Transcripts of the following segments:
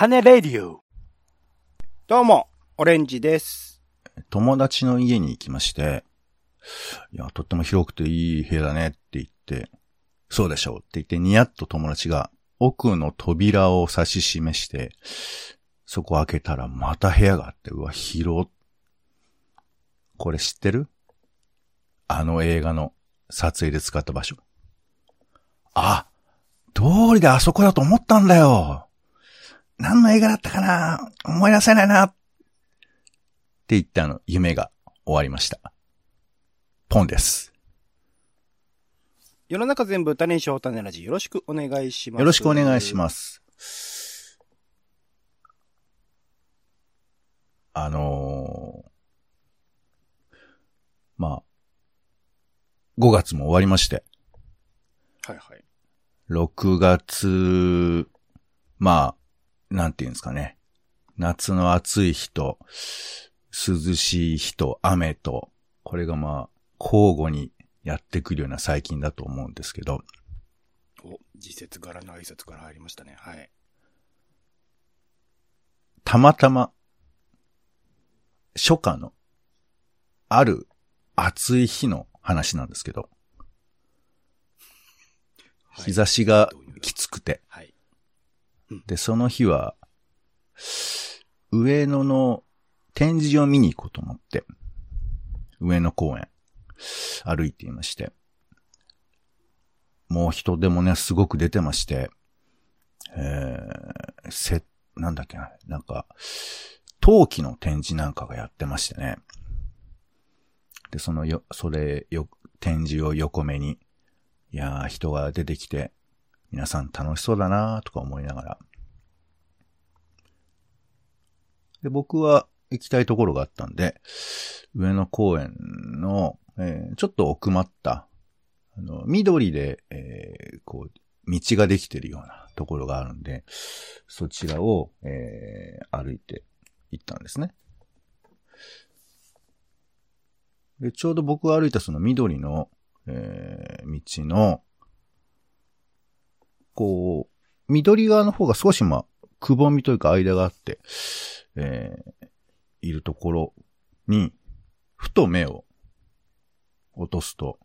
種レディオ。どうも、オレンジです。友達の家に行きまして、いや、とっても広くていい部屋だねって言って、そうでしょうって言ってニヤッと友達が奥の扉を指し示して、そこ開けたらまた部屋があって、うわ、広っ。これ知ってる？あの映画の撮影で使った場所。あ、通りであそこだと思ったんだよ。何の映画だったかな？思い出せないな。って言ったあの、夢が終わりました。ポンです。世の中全部種にしよう種ラジよろしくお願いします。よろしくお願いします。あのーまあ、5月も終わりまして、はいはい。6月、まあ、なんていうんですかね。夏の暑い日と、涼しい日と雨と、これがまあ、交互にやってくるような最近だと思うんですけど、お、時節柄の挨拶から入りましたね。はい。たまたま、初夏の、ある暑い日の話なんですけど、はい日差しがきつくて、はい。で、その日は、上野の展示を見に行こうと思って、上野公園、歩いていまして、もう人でもね、すごく出てまして、えー、せ、なんだっけな、なんか、陶器の展示なんかがやってましてね。で、そのよ、それよ、展示を横目に、いやー、人が出てきて、皆さん楽しそうだなとか思いながら。で、僕は行きたいところがあったんで、上野公園の、えーちょっと奥まった、あの、緑で、えーこう、道ができてるようなところがあるんで、そちらを、えー歩いて行ったんですね。で、ちょうど僕が歩いたその緑の、えー道の、こう、緑側の方が少しまあ、くぼみというか間があって、えーいるところに、ふと目を落とすと、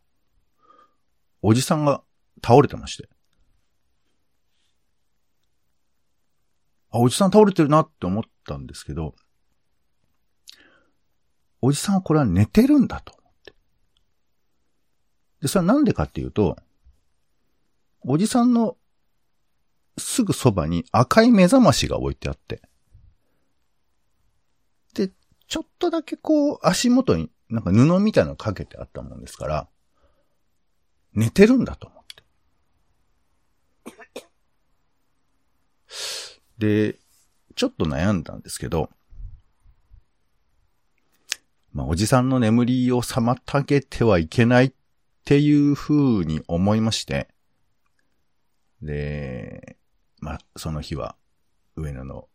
おじさんが倒れてまして。あ、おじさん倒れてるなって思ったんですけど、おじさんはこれは寝てるんだと思って。で、それはなんでかっていうと、おじさんのすぐそばに赤い目覚ましが置いてあって、で、ちょっとだけこう足元になんか布みたいなのかけてあったもんですから、寝てるんだと思って。で、ちょっと悩んだんですけど、まあ、おじさんの眠りを妨げてはいけないっていう風に思いまして、で、まあ、その日は上野の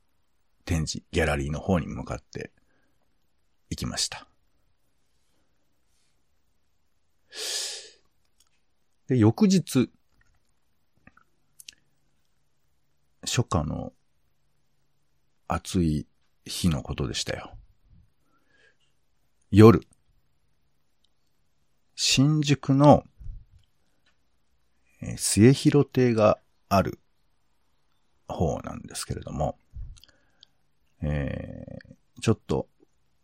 展示、ギャラリーの方に向かって行きました。で、翌日、初夏の暑い日のことでしたよ。夜、新宿の、えー末広亭がある方なんですけれども、えーちょっと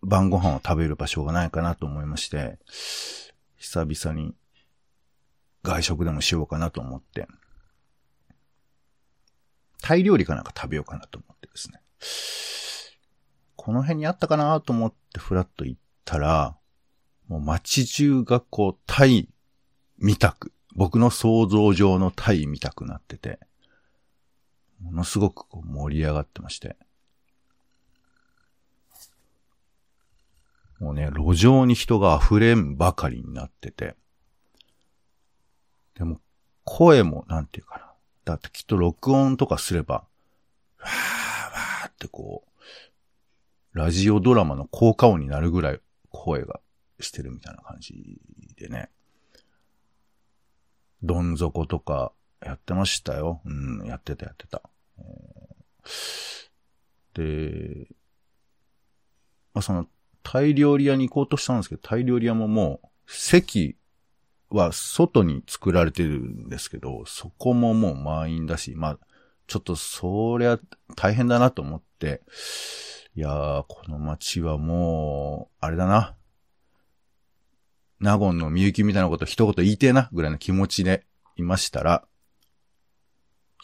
晩ご飯を食べる場所がないかなと思いまして、久々に外食でもしようかなと思って、タイ料理かなんか食べようかなと思ってですね。この辺にあったかなと思ってフラッと行ったら、もう街中がこうタイ見たく、僕の想像上のタイ見たくなってて、ものすごくこう盛り上がってまして。もうね、路上に人が溢れんばかりになってて。でも、声も、なんていうかな。だってきっと録音とかすれば、わーわーってこう、ラジオドラマの効果音になるぐらい声がしてるみたいな感じでね。どん底とかやってましたよ。うん、やってたやってた。で、まあ、その、タイ料理屋に行こうとしたんですけど、タイ料理屋ももう、席は外に作られてるんですけど、そこももう満員だし、まあ、ちょっとそりゃ大変だなと思って、いやー、この街はもう、あれだな。納言のみゆきみたいなこと一言言いてえな、ぐらいの気持ちでいましたら、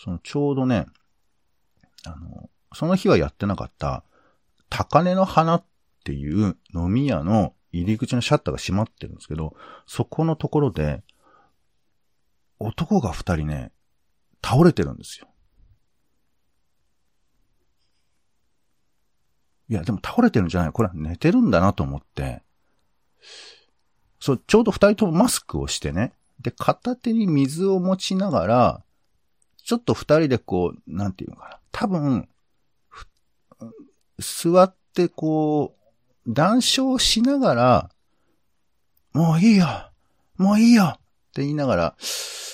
そのちょうどね、あの、その日はやってなかった、高根の花っていう飲み屋の入り口のシャッターが閉まってるんですけど、そこのところで、男が二人ね、倒れてるんですよ。いや、でも倒れてるんじゃない。これは寝てるんだなと思って、そう、ちょうど二人ともマスクをしてね。で、片手に水を持ちながら、ちょっと二人でこう、なんていうのかな。多分、座ってこう、談笑しながら、もういいよもういいよって言いながら、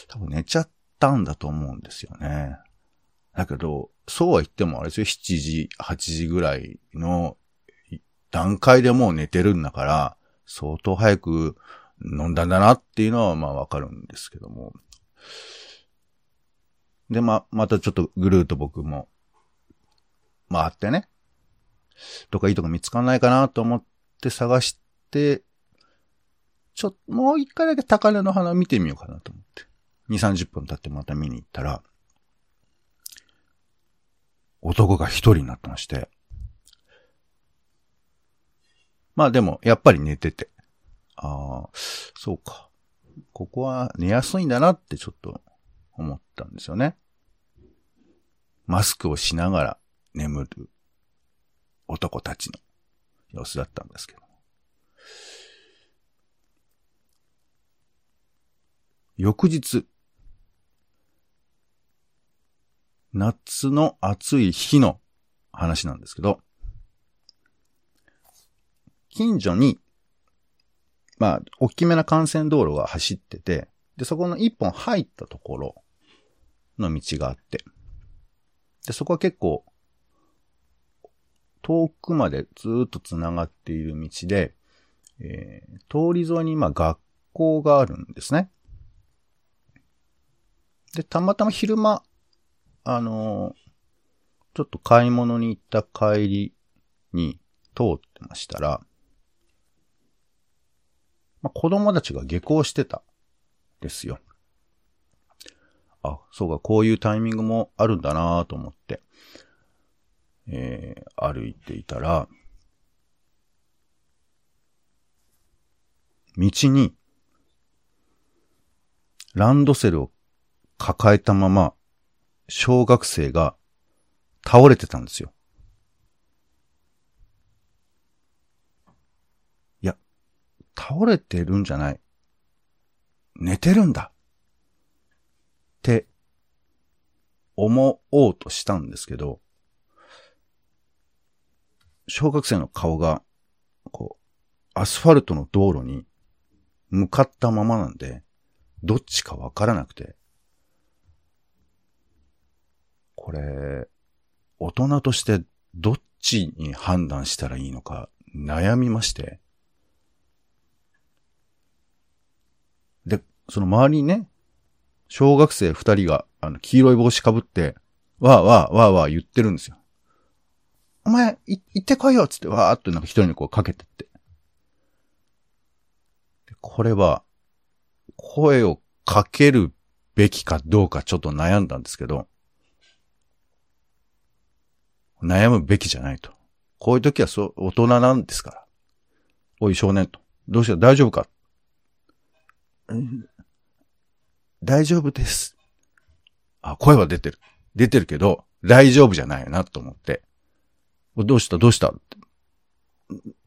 多分寝ちゃったんだと思うんですよね。だけど、そうは言ってもあれですよ、7時、8時ぐらいの段階でもう寝てるんだから、相当早く飲んだんだなっていうのはまあわかるんですけども。で、ま、またちょっとぐるーと僕も回ってね、どっかいいとこ見つかんないかなと思って探して、ちょっ、もう一回だけ高嶺の花見てみようかなと思って。2、30分経ってまた見に行ったら、男が一人になってまして。まあでも、やっぱり寝てて。ああ、そうか。ここは寝やすいんだなってちょっと思ったんですよね。マスクをしながら眠る男たちの様子だったんですけど。翌日、夏の暑い日の話なんですけど、近所に、まあ、大きめな幹線道路が走ってて、で、そこの一本入ったところの道があって、で、そこは結構、遠くまでずっと繋がっている道で、えー、通り沿いに今学校があるんですね。で、たまたま昼間、あのー、ちょっと買い物に行った帰りに通ってましたら、まあ、子供たちが下校してた。ですよ。あ、そうか、こういうタイミングもあるんだなと思って、えー、歩いていたら、道に、ランドセルを抱えたまま、小学生が倒れてたんですよ。いや、倒れてるんじゃない。寝てるんだ。って思おうとしたんですけど、小学生の顔が、こう、アスファルトの道路に向かったままなんで、どっちかわからなくて、これ、大人としてどっちに判断したらいいのか悩みまして、で、その周りにね、小学生二人が、あの、黄色い帽子かぶって、わーわーわーわー言ってるんですよ。お前、い、行ってこいよつって、わーっとなんか一人にこうかけてって。これは、声をかけるべきかどうかちょっと悩んだんですけど、悩むべきじゃないと。こういう時はそう、大人なんですから。おい少年と。どうした？大丈夫か？大丈夫です。あ、声は出てる。出てるけど、大丈夫じゃないよなと思って。どうした？どうした？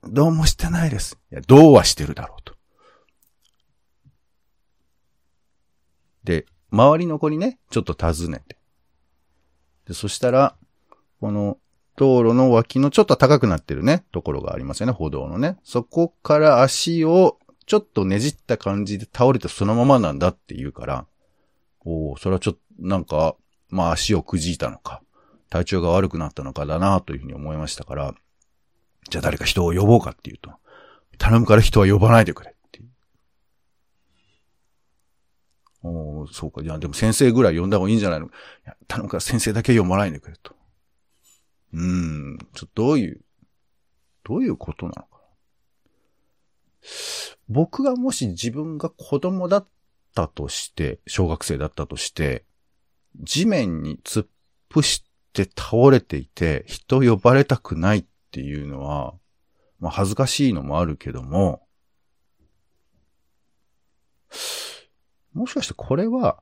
どうもしてないです。いや、どうはしてるだろうと。で、周りの子にね、ちょっと尋ねて。で、そしたら、この道路の脇のちょっと高くなってるね、ところがありますよね、歩道のね。そこから足をちょっとねじった感じで倒れてそのままなんだって言うから、おおそれはちょっと、なんか、まあ足をくじいたのか、体調が悪くなったのかだなというふうに思いましたから、じゃあ誰か人を呼ぼうかっていうと、頼むから人は呼ばないでくれっていう。おそうか。じゃあでも先生ぐらい呼んだ方がいいんじゃないの？いや頼むから先生だけ呼ばないでくれと。うーん。ちょっとどういう、どういうことなの？僕がもし自分が子供だったとして、小学生だったとして、地面に突っ伏して倒れていて、人呼ばれたくないっていうのは、まあ恥ずかしいのもあるけども、もしかしてこれは、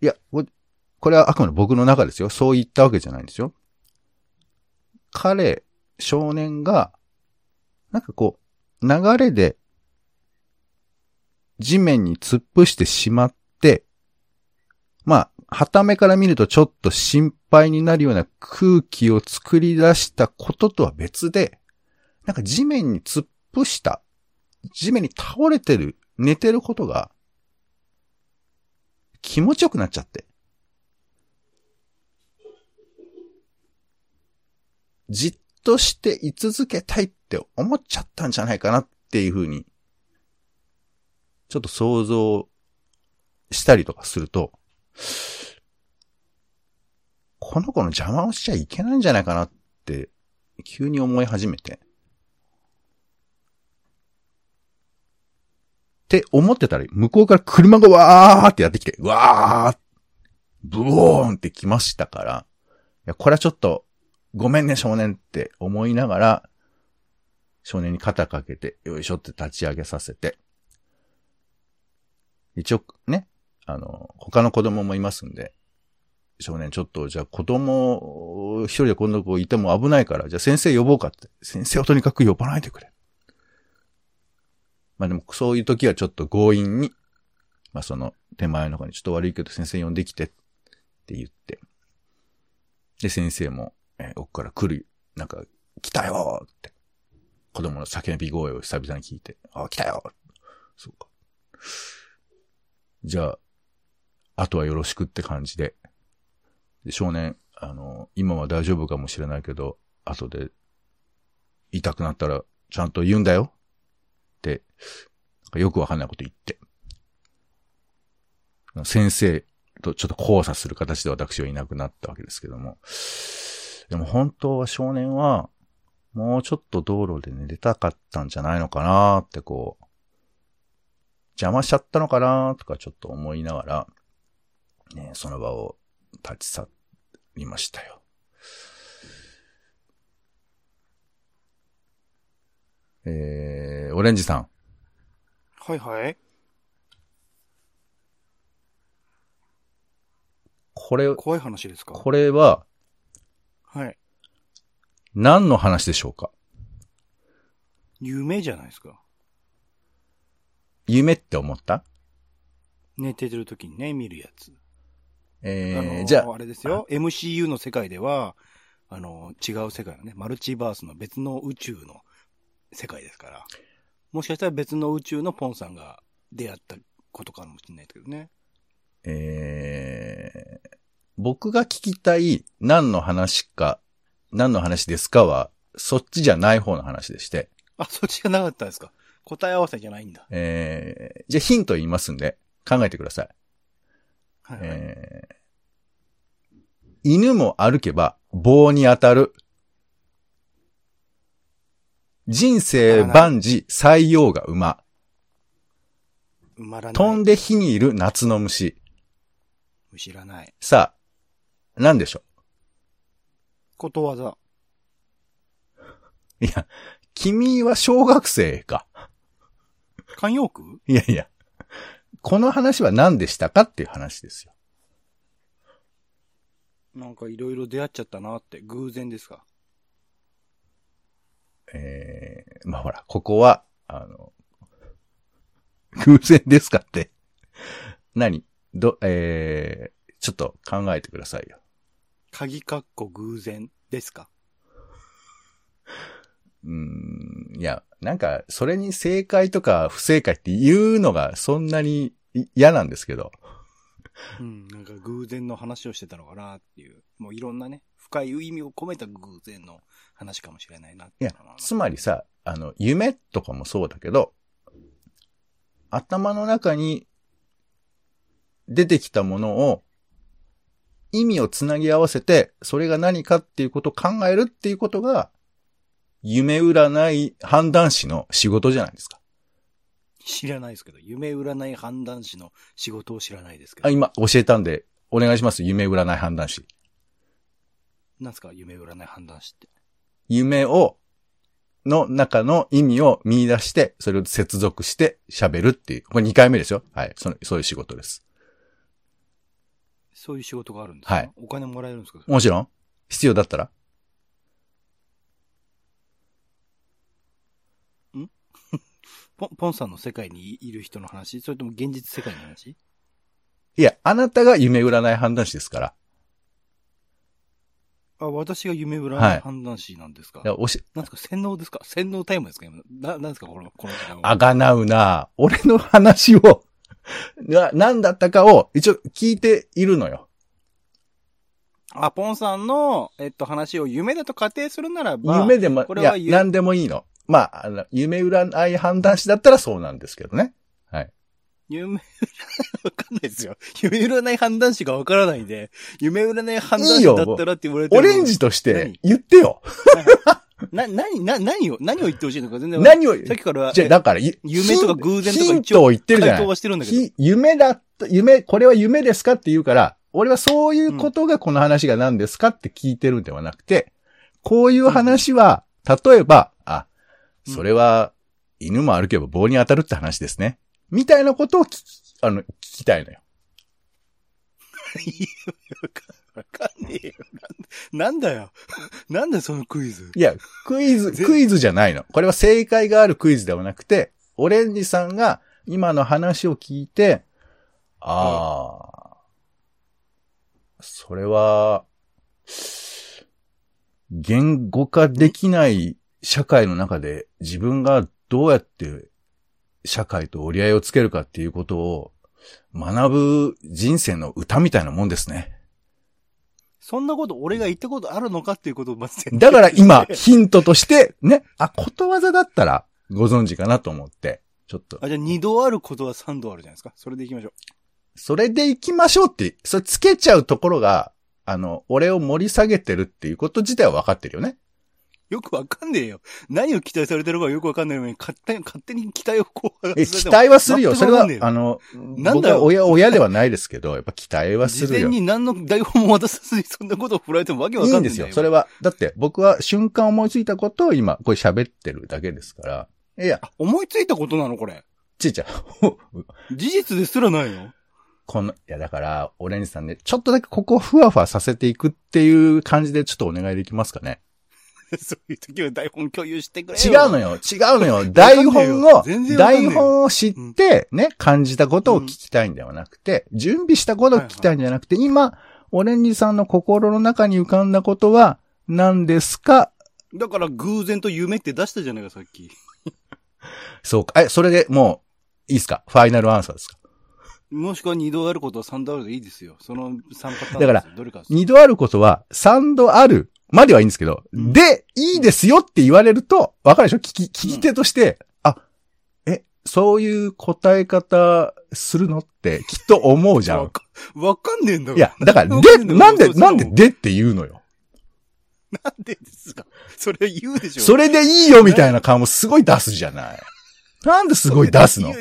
いや、ここれはあくまで僕の中ですよ。そう言ったわけじゃないんですよ。彼、少年が、なんかこう、流れで、地面に突っ伏してしまって、まあ、旗目から見るとちょっと心配になるような空気を作り出したこととは別で、なんか地面に突っ伏した、地面に倒れてる、寝てることが、気持ちよくなっちゃって。じっとして居続けたいって思っちゃったんじゃないかなっていうふうに、ちょっと想像したりとかすると、この子の邪魔をしちゃいけないんじゃないかなって、急に思い始めて。って思ってたら、向こうから車がわーってやってきて、わーブオーンって来ましたから、いや、これはちょっと、ごめんね少年って思いながら、少年に肩かけて、よいしょって立ち上げさせて、一応ね、あの、他の子供もいますんで、少年ちょっと、じゃあ子供、一人で今度こういても危ないから、じゃあ先生呼ぼうかって。先生をとにかく呼ばないでくれ。まあでもそういう時はちょっと強引に、まあその手前の子にちょっと悪いけど先生呼んできてって言って。で、先生も、えー奥から来る、なんか、来たよって。子供の叫び声を久々に聞いて、あ、来たよそうか。じゃあ、あとはよろしくって感じで。で、少年、あの、今は大丈夫かもしれないけど、後で、痛くなったら、ちゃんと言うんだよ。って、なんかよくわかんないこと言って。先生とちょっと交差する形で私はいなくなったわけですけども。でも本当は少年は、もうちょっと道路で寝れたかったんじゃないのかなってこう、邪魔しちゃったのかなとかちょっと思いながら、ね、その場を立ち去りましたよ。えー、オレンジさん。はいはい。これ、怖い話ですか？これははい。何の話でしょうか？夢じゃないですか。夢って思った？寝てる時にね、見るやつ。あのえー、じゃあ、あれですよ。MCU の世界では、あの、違う世界のね、マルチバースの別の宇宙の世界ですから。もしかしたら別の宇宙のポンさんが出会ったことかもしれないですけどね。えー、僕が聞きたい何の話か、何の話ですかは、そっちじゃない方の話でして、あ、そっちがなかったんですか？答え合わせじゃないんだ。えー、じゃあヒント言いますんで、考えてください。はいはい。えー、犬も歩けば棒に当たる。人生万事採用が馬。らない。飛んで火にいる夏の虫。知らない。さあ、何でしょことわざ。ういや、君は小学生か。慣用句？いやいや。この話は何でしたかっていう話ですよ。なんかいろいろ出会っちゃったなって、偶然ですか？えー、まあほら、ここは、あの、偶然ですかって。何？ど、えー、ちょっと考えてくださいよ。鍵かっこ偶然ですか？うーん、いや、なんか、それに正解とか不正解って言うのがそんなにい嫌なんですけど。うん、なんか偶然の話をしてたのかなっていう、もういろんなね、深い意味を込めた偶然の話かもしれないなっていやつまりさ、あの、夢とかもそうだけど、頭の中に出てきたものを、意味をつなぎ合わせて、それが何かっていうことを考えるっていうことが、夢占い判断士の仕事じゃないですか。知らないですけど、夢占い判断士の仕事を知らないですけど。あ、今教えたんで、お願いします。夢占い判断士。なんすか？夢占い判断士って。夢を、の中の意味を見出して、それを接続して喋るっていう。これ2回目ですよ。はい。そのそういう仕事です。そういう仕事があるんですか？はい。お金もらえるんですか？もちろん、必要だったら。ポン、ポンさんの世界にいる人の話？それとも現実世界の話？いや、あなたが夢占い判断士ですから。あ、私が夢占はい。い判断士なんですか、いや、おし、なんですか？洗脳ですか？洗脳タイムですか？今？な、なんですかこの、この時間は。あがなうな。俺の話を、な、何だったかを一応聞いているのよ。あ、ポンさんの、えっと、話を夢だと仮定するならば、夢でも、これはゆ何でもいいの。まあ、あの、夢占い判断士だったらそうなんですけどね。はい。夢占い、わかんないですよ。夢占い判断士がわからないんで、夢占い判断士いいよだったらって言われてもオレンジとして何言ってよ。な、何、な、何を、何を言ってほしいのか全然何を、さっきから、じゃあ、だから、い夢とか偶然とかヒントを言ってるじゃないはしてるんだけど。ひ夢だった、夢、これは夢ですかって言うから、俺はそういうことがこの話が何ですかって聞いてるんではなくて、こういう話は、例えば、あ、それは、犬も歩けば棒に当たるって話ですね。みたいなことを聞き、あの、聞きたいのよ。わかんねえよ。なんだよ。なんだよ、そのクイズ。いや、クイズ、ぜクイズじゃないの。これは正解があるクイズではなくて、オレンジさんが今の話を聞いて、ああ、それは、言語化できない社会の中で自分がどうやって社会と折り合いをつけるかっていうことを学ぶ人生の歌みたいなもんですね。そんなこと俺が言ったことあるのかっていうことをまずだから今、ヒントとして、ね、あ、ことわざだったらご存知かなと思って、ちょっと、あ、じゃあ二度あることは三度あるじゃないですか。それで行きましょう。それで行きましょうって、それつけちゃうところが、あの、俺を盛り下げてるっていうこと自体は分かってるよね。よくわかんねえよ。何を期待されてるかよくわかんないのに、勝手に、勝手に期待をこう、え、期待はするよ。それはあの、なんだ親、親ではないですけど、やっぱ期待はす事るよ。前に何の台本も渡さずにそんなことを振られてもわけわかんないいいんですよ。それは、だって僕は瞬間思いついたことを今、これ喋ってるだけですから。いや、思いついたことなのこれ。ちいちゃん、事実ですらないの？この、いやだから、オレンジさんね、ちょっとだけここをふわふわさせていくっていう感じでちょっとお願いできますかね。そういう時は台本共有してくれ違よ。うのよ、違うのよ。台本を、台本を知って、ね、感じたことを聞きたいんではなくて、準備したことを聞きたいんじゃなくて、今、オレンジさんの心の中に浮かんだことは何ですか？だから偶然と夢って出したじゃないか、さっき。そうか。え、それでもう、いいですか？ファイナルアンサーですか？もしくは二度あることは三度あるでいいですよ。その三パターン。だから。二度あることは三度あるまではいいんですけど、うんで、いいですよって言われると、わかるでしょ？聞き、聞き手として、あ、え、そういう答え方するの？ってきっと思うじゃん。わかわかんねえんだろ。いや、だから、で、なんで、なんででって言うのよ？なんでですか？それ言うでしょ。それでいいよみたいな顔もすごい出すじゃない。なんですごい出すの？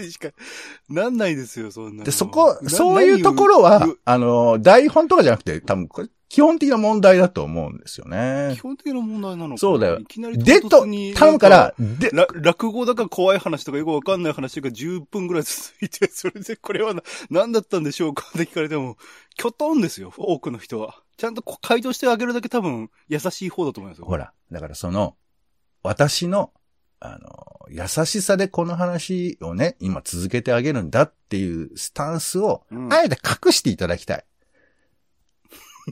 なんないですよ、そんなの。で、そこ、なそういうところはあの、台本とかじゃなくて、多分これ、基本的な問題だと思うんですよね基。本的な問題なのかそうだよいきなりでと頼むから、で、ら落語だから怖い話とかよくわかんない話が10分ぐらい続いて、それでこれはな何だったんでしょうかって聞かれても、きょとんですよ、多くの人は。ちゃんとこ回答してあげるだけ多分優しい方だと思いますよ。ほら、だからその、私の、あの、優しさでこの話をね、今続けてあげるんだっていうスタンスを、うん。あえて隠していただきたい。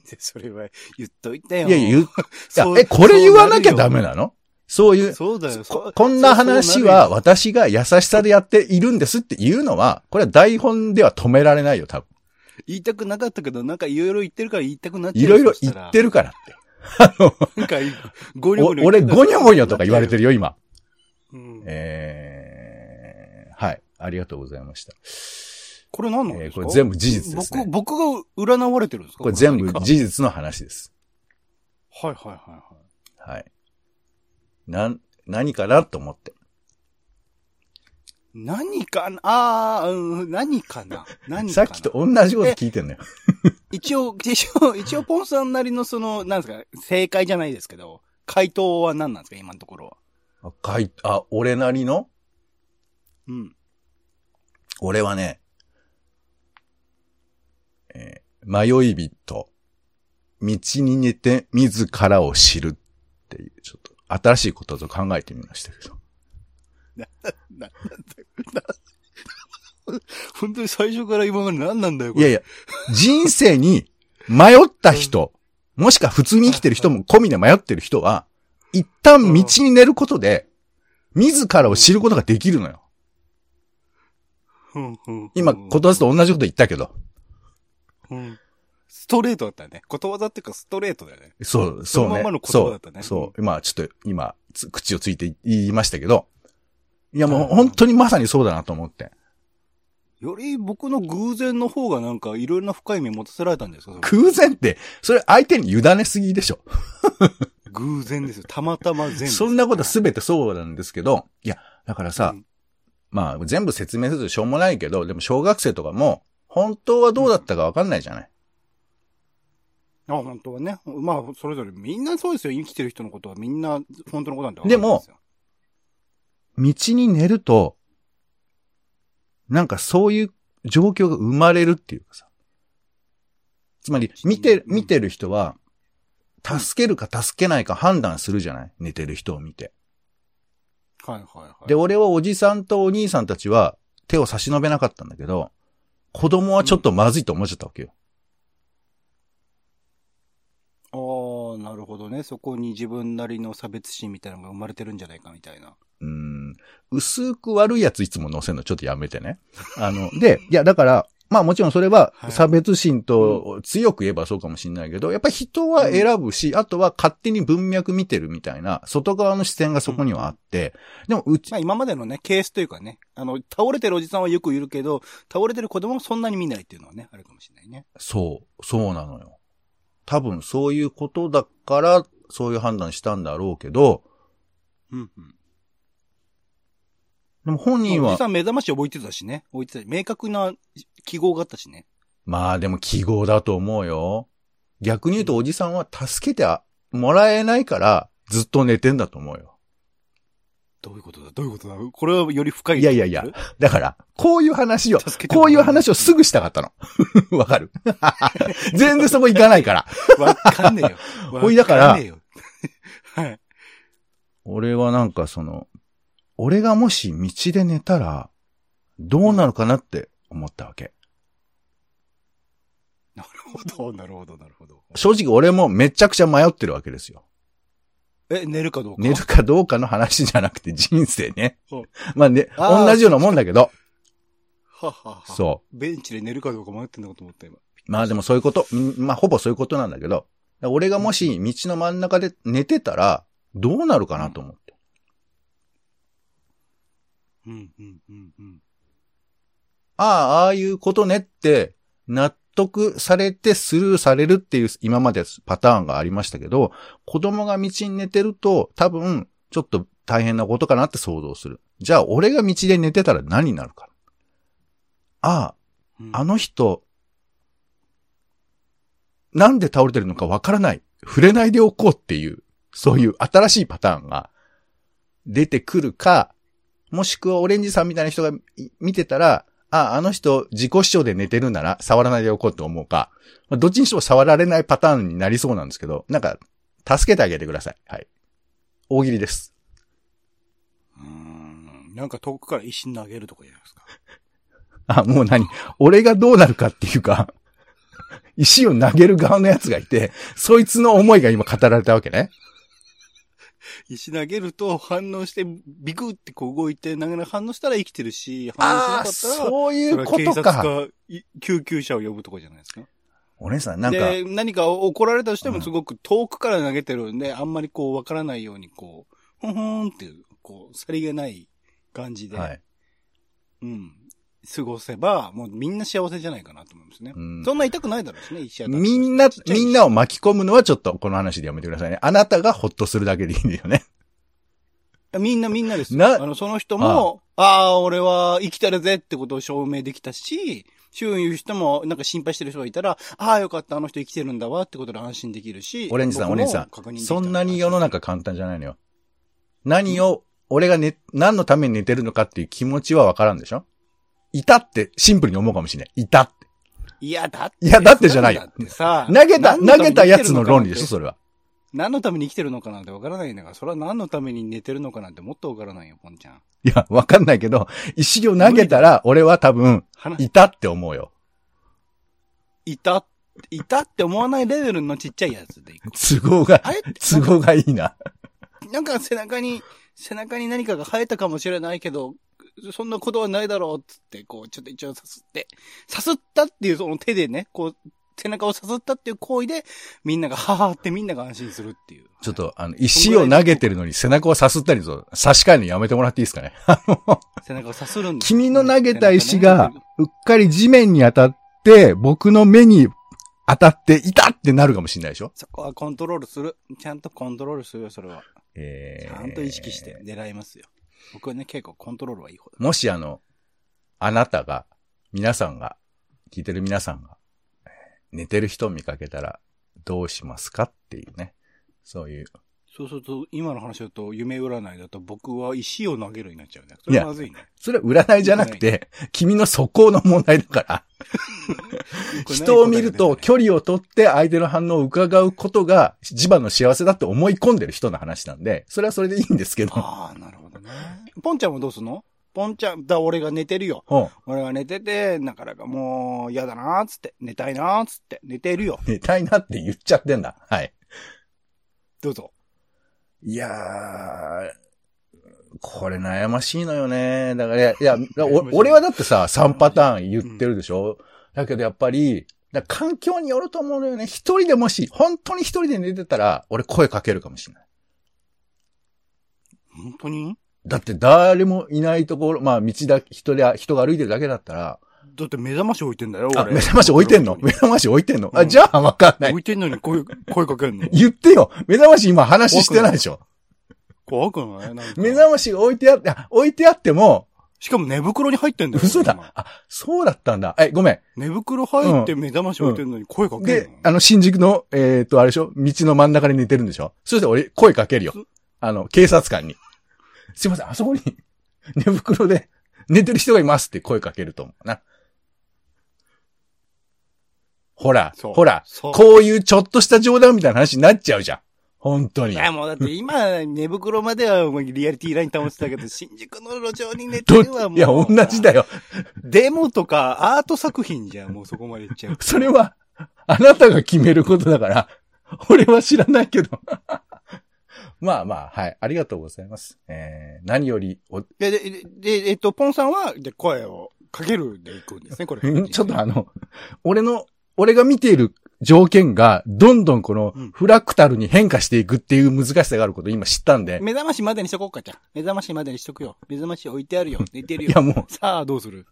それは言っといてよ。いや言う、いそうや、え、これ言わなきゃダメななの？そういう、そうだよ。ここんな話は私が優しさでやっているんですっていうのは、これは台本では止められないよ、多分。言いたくなかったけど、なんかいろいろ言ってるから言いたくなっちゃう。いろいろ言ってるからって。あの、なんか、ゴニョおゴニョ俺ゴニョゴニョとか言われてる。るよ、今。うんえー、はい。ありがとうございました。これ何なんですか、えーこれ全部事実ですね僕、僕が占われてるんですか？これ全部事実の話です。はいはいはいはい。はい。なん、何かなと思って。何かな？ああ、うん、何かな？何かな？さっきと同じこと聞いてんのよ。一応、一応、一応、ポンさんなりのその、なんですか、正解じゃないですけど、回答は何なんですか？今のところは。あ、かい、あ、俺なりの？うん。俺はね、えー迷い人、道に寝て自らを知るっていう、ちょっと新しいことを考えてみましたけど。な、なんだよ。な本当に最初から今まで何なんだよ、これ。いやいや、人生に迷った人、もしくは普通に生きてる人も込みで迷ってる人は、一旦道に寝ることで、自らを知ることができるのよ。今、ことわざと同じこと言ったけど。うんストレートだったよね。ことわざっていうかストレートだよね。そう、そそうねのままの。言葉だったねそう、そう。今、ちょっと、今、つ口をついて言いましたけど、いやもうはい本当にまさにそうだなと思って。より僕の偶然の方がなんかいろいろな深い意味持たせられたんですか？偶然って、それ相手に委ねすぎでしょ。偶然ですよ。たまたま全部。そんなことすべてそうなんですけど、いや、だからさ、うんまあ全部説明するとしょうもないけど、でも小学生とかも、本当はどうだったかわかんないじゃない。あ、本当はね。まあ、それぞれみんなそうですよ。生きてる人のことはみんな本当のことなんてわかんないすよ。道に寝ると、なんかそういう状況が生まれるっていうかさ。つまり、見て、うん見てる人は、助けるか助けないか判断するじゃない？寝てる人を見て。はいはいはい。で、俺はおじさんとお兄さんたちは手を差し伸べなかったんだけど、子供はちょっとまずいと思っちゃったわけよ。ああ、なるほどね。そこに自分なりの差別心みたいなのが生まれてるんじゃないかみたいな。うん。薄く悪いやついつも乗せるのちょっとやめてね。あの、で、いや、だから、まあもちろんそれははい差別心と強く言えばそうかもしれないけど、やっぱり人は選ぶし、あとは勝手に文脈見てるみたいな、外側の視点がそこにはあって、でもうち、まあ今までのね、ケースというかね、あの、倒れてるおじさんはよくいるけど、倒れてる子供はそんなに見ないっていうのはね、あるかもしれないね。そう、そうなのよ。多分そういうことだから、そういう判断したんだろうけど、うんうん。でも本人はおじさ、ん目覚まし覚えてたしね。置いてたし、明確な記号があったしね。まあでも記号だと思うよ。逆に言うとおじさんは助けてもらえないからずっと寝てんだと思うよ。どういうことだ？どういうことだ？これはより深い。いやいやいやだから、こういう話を、こういう話をすぐしたかったの。わかる？全然そこ行かないから。わかんねえよ。ほいだからはい。俺はなんかその、俺がもし道で寝たら、どうなるかなって思ったわけ。ほど、なるほど、なるほど。正直俺もめちゃくちゃ迷ってるわけですよ。え、寝るかどうか？寝るかどうかの話じゃなくて人生ね。まあね、同じようなもんだけど、ははは。そう。ベンチで寝るかどうか迷ってんのかと思った今。まあでもそういうこと、んまあほぼそういうことなんだけど、俺がもし道の真ん中で寝てたら、どうなるかなと思って。うん、うん、うん、うん。ああ、ああいうことねって、納得されてスルーされるっていう今までパターンがありましたけど、子供が道に寝てると多分ちょっと大変なことかなって想像する。じゃあ俺が道で寝てたら何になるか。あうんあ、あの人、なんで倒れてるのかわからない。触れないでおこうっていう、そういう新しいパターンが出てくるか、もしくはオレンジさんみたいな人がい見てたら、あ、あの人自己主張で寝てるなら触らないでおこうと思うか、まあどっちにしても触られないパターンになりそうなんですけど、なんか、助けてあげてください。はい。大喜利です。うーん。なんか遠くから石投げるとかじゃないですか。あ、もう何？俺がどうなるかっていうか、石を投げる側のやつがいて、そいつの思いが今語られたわけね。石投げると反応してビクってこう動いて投げな反応したら生きてるし、反応しなかったら、そういうことか。察かい救急車を呼ぶとこじゃないですか？お姉さん、なんか、で、何か怒られたとしてうんもすごく遠くから投げてるんで、あんまりこうわからないようにこう、ふんふんっていう、こう、さりげない感じで、はい。うん。過ごせば、もうみんな幸せじゃないかなと思いますね。うんそんな痛くないだろうしね、石当たってみんなみんなを巻き込むのはちょっとこの話でやめてくださいね。あなたがほっとするだけでいいんだよね。みんなみんなですよ。なあの、その人も、ああ、俺は生きてるぜってことを証明できたし、周囲の人もなんか心配してる人がいたら、ああ、よかった、あの人生きてるんだわってことで安心できるし。オレンジさん、オレンジさん。そんなに世の中簡単じゃないのよ。何を、俺が寝、何のために寝てるのかっていう気持ちはわからんでしょ？いたってシンプルに思うかもしれない。いたって。いや、だって。いやだってじゃないよだってさ、投げた、投げたやつの論理でしょそれは。何のために生きてるのかなんてわからないんだから、それは何のために寝てるのかなんてもっとわからないよ、ポンちゃん。いや、わかんないけど、石を投げたら、俺は多分、話、いたって思うよ。いた、いたって思わないレベルのちっちゃいやつでいく。都合が都合がいいな。なんか背中に、背中に何かが生えたかもしれないけど、そんなことはないだろうっつって、こう、ちょっと一応さすって、さすったっていうその手でね、こう、背中をさすったっていう行為で、みんなが、ははってみんなが安心するっていう。ちょっと、あの、石を投げてるのに背中をさすったりと、差し替えるのやめてもらっていいですかね。背中をさするんです君の投げた石がうっかり地面に当たって、僕の目に当たって、いたってなるかもしれないでしょ？そこはコントロールする。ちゃんとコントロールするよ、それは。えちゃんと意識して狙いますよ。僕はね、結構コントロールはいい方だ。もしあの、あなたが、皆さんが、聞いてる皆さんが、えー寝てる人を見かけたら、どうしますかっていうね。そういう。そうすると、今の話だと、夢占いだと僕は石を投げるになっちゃうね。それはまずいね。それは占いじゃなくて、君の素行の問題だから。人を見ると距離を取って相手の反応を伺うことが自分の幸せだって思い込んでる人の話なんで、それはそれでいいんですけど。ああ、なる。ポンちゃんはどうすんの？ポンちゃん、だ、俺が寝てるよ。うん俺が寝てて、なかなかもう、嫌だなーっつって、寝たいなーっつって、寝てるよ。寝たいなって言っちゃってんだ。はい。どうぞ。いやー、これ悩ましいのよね。だから、いや、お俺はだってさ、3パターン言ってるでしょ、だけどやっぱり、環境によると思うのよね。一人でもし、本当に一人で寝てたら、俺声かけるかもしれない。本当に？だって誰もいないところ、まあ道だ、人で、人が歩いてるだけだったら、だって目覚まし置いてんだよ、あ、俺。目覚まし置いてんの？目覚まし置いてんの？あ、うんじゃあわかんない置。いてんのに声、声かけんの？言ってよ。目覚まし今話してないでしょ。怖くない？目覚まし置いてあって、あ置いてあっても、しかも寝袋に入ってんだよ。嘘だ今。あ、そうだったんだ。え、ごめん。寝袋入って目覚まし置いてんのに声かけんの、で、あの、新宿の、えっ、と、あれでしょ？道の真ん中で寝てるんでしょ？そして俺、声かけるよそ。あの、警察官に。すいません、あそこに、寝袋で寝てる人がいますって声かけると思うな。ほら、ほら、こういうちょっとした冗談みたいな話になっちゃうじゃん。本当に。いや、もうだって 今、寝袋まではもうリアリティライン保ってたけど、新宿の路上に寝てどるはもう。いや、同じだよ。デモとかアート作品じゃん、もうそこまでいっちゃう。それは、あなたが決めることだから、俺は知らないけど。まあまあ、はい。ありがとうございます。えー、何よりお、で、で、で、でえっと、ポンさんは、で、声をかけるでいくんですね、これ。うんちょっとあの、俺の、俺が見ている条件が、どんどんこのうん、フラクタルに変化していくっていう難しさがあることを今知ったんで、目覚ましまでにしとこうか、じゃあ目覚ましまでにしとくよ。目覚まし置いてあるよ。寝てるよ。いやもさあ、どうする？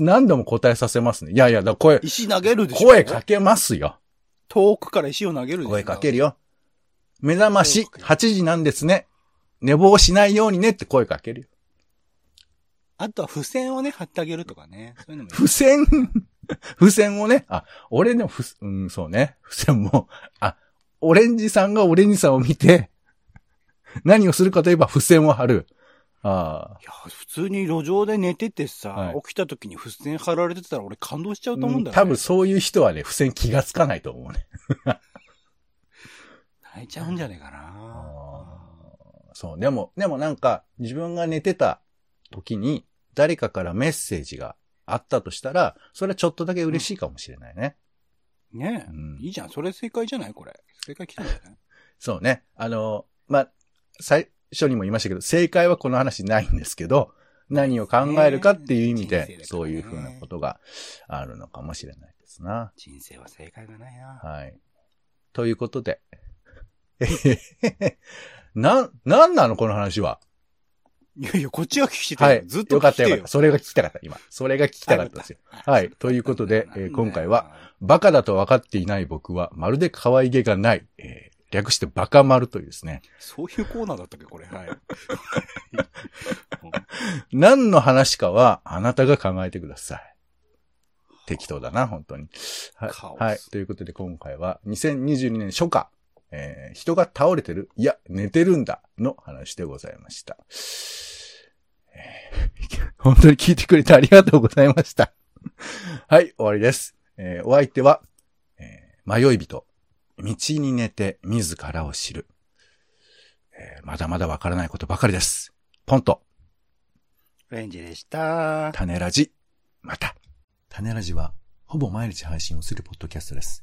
う、何度も答えさせますね。いやいや、だ声、石投げるでしょ声かけますよ。遠くから石を投げるでしょ声かけるよ。目覚まし、8時なんですね。寝坊しないようにねって声かけるよ。あとは付箋をね、貼ってあげるとかね。そういうのも。付箋、付箋をね、あ、俺でもふ、うん、そうね。付箋も、あ、オレンジさんがオレンジさんを見て、何をするかといえば付箋を貼る。ああ。いや、普通に路上で寝ててさ、はい起きた時に付箋貼られてたら俺感動しちゃうと思うんだよ、ね多分そういう人はね、付箋気がつかないと思うね。泣いちゃうんじゃねえかな。そう。でも、でもなんか、自分が寝てた時に、誰かからメッセージがあったとしたら、それはちょっとだけ嬉しいかもしれないね。ねえ、うんいいじゃん。それ正解じゃない？これ。正解来たんじゃない？そうね。あの、まあ、最初にも言いましたけど、正解はこの話ないんですけど、何を考えるかっていう意味で、そういうふうなことがあるのかもしれないですな。人生は正解がないな。はい。ということで。えへへな、なんなのこの話は？いやいや、こっちが聞きた。はいい。ずっと聞きてよ。ったよかった。それが聞きたかった、今。それが聞きたかったですよ。はい。ということで、えー今回は、、バカだと分かっていない僕は、まるで可愛げがない、えー略してバカ丸というですね。そういうコーナーだったっけ、これ。はい。何の話かは、あなたが考えてください。適当だな、本当に。はいはい。ということで、今回は、2022年初夏、えー人が倒れてるいや、寝てるんだの話でございました。えー本当に聞いてくれてありがとうございました。はい、終わりです。えーお相手は、えー迷い人、道に寝て自らを知る。えーまだまだわからないことばかりです。ポンと。レンジでした。種ラジ、また。種ラジは、ほぼ毎日配信をするポッドキャストです。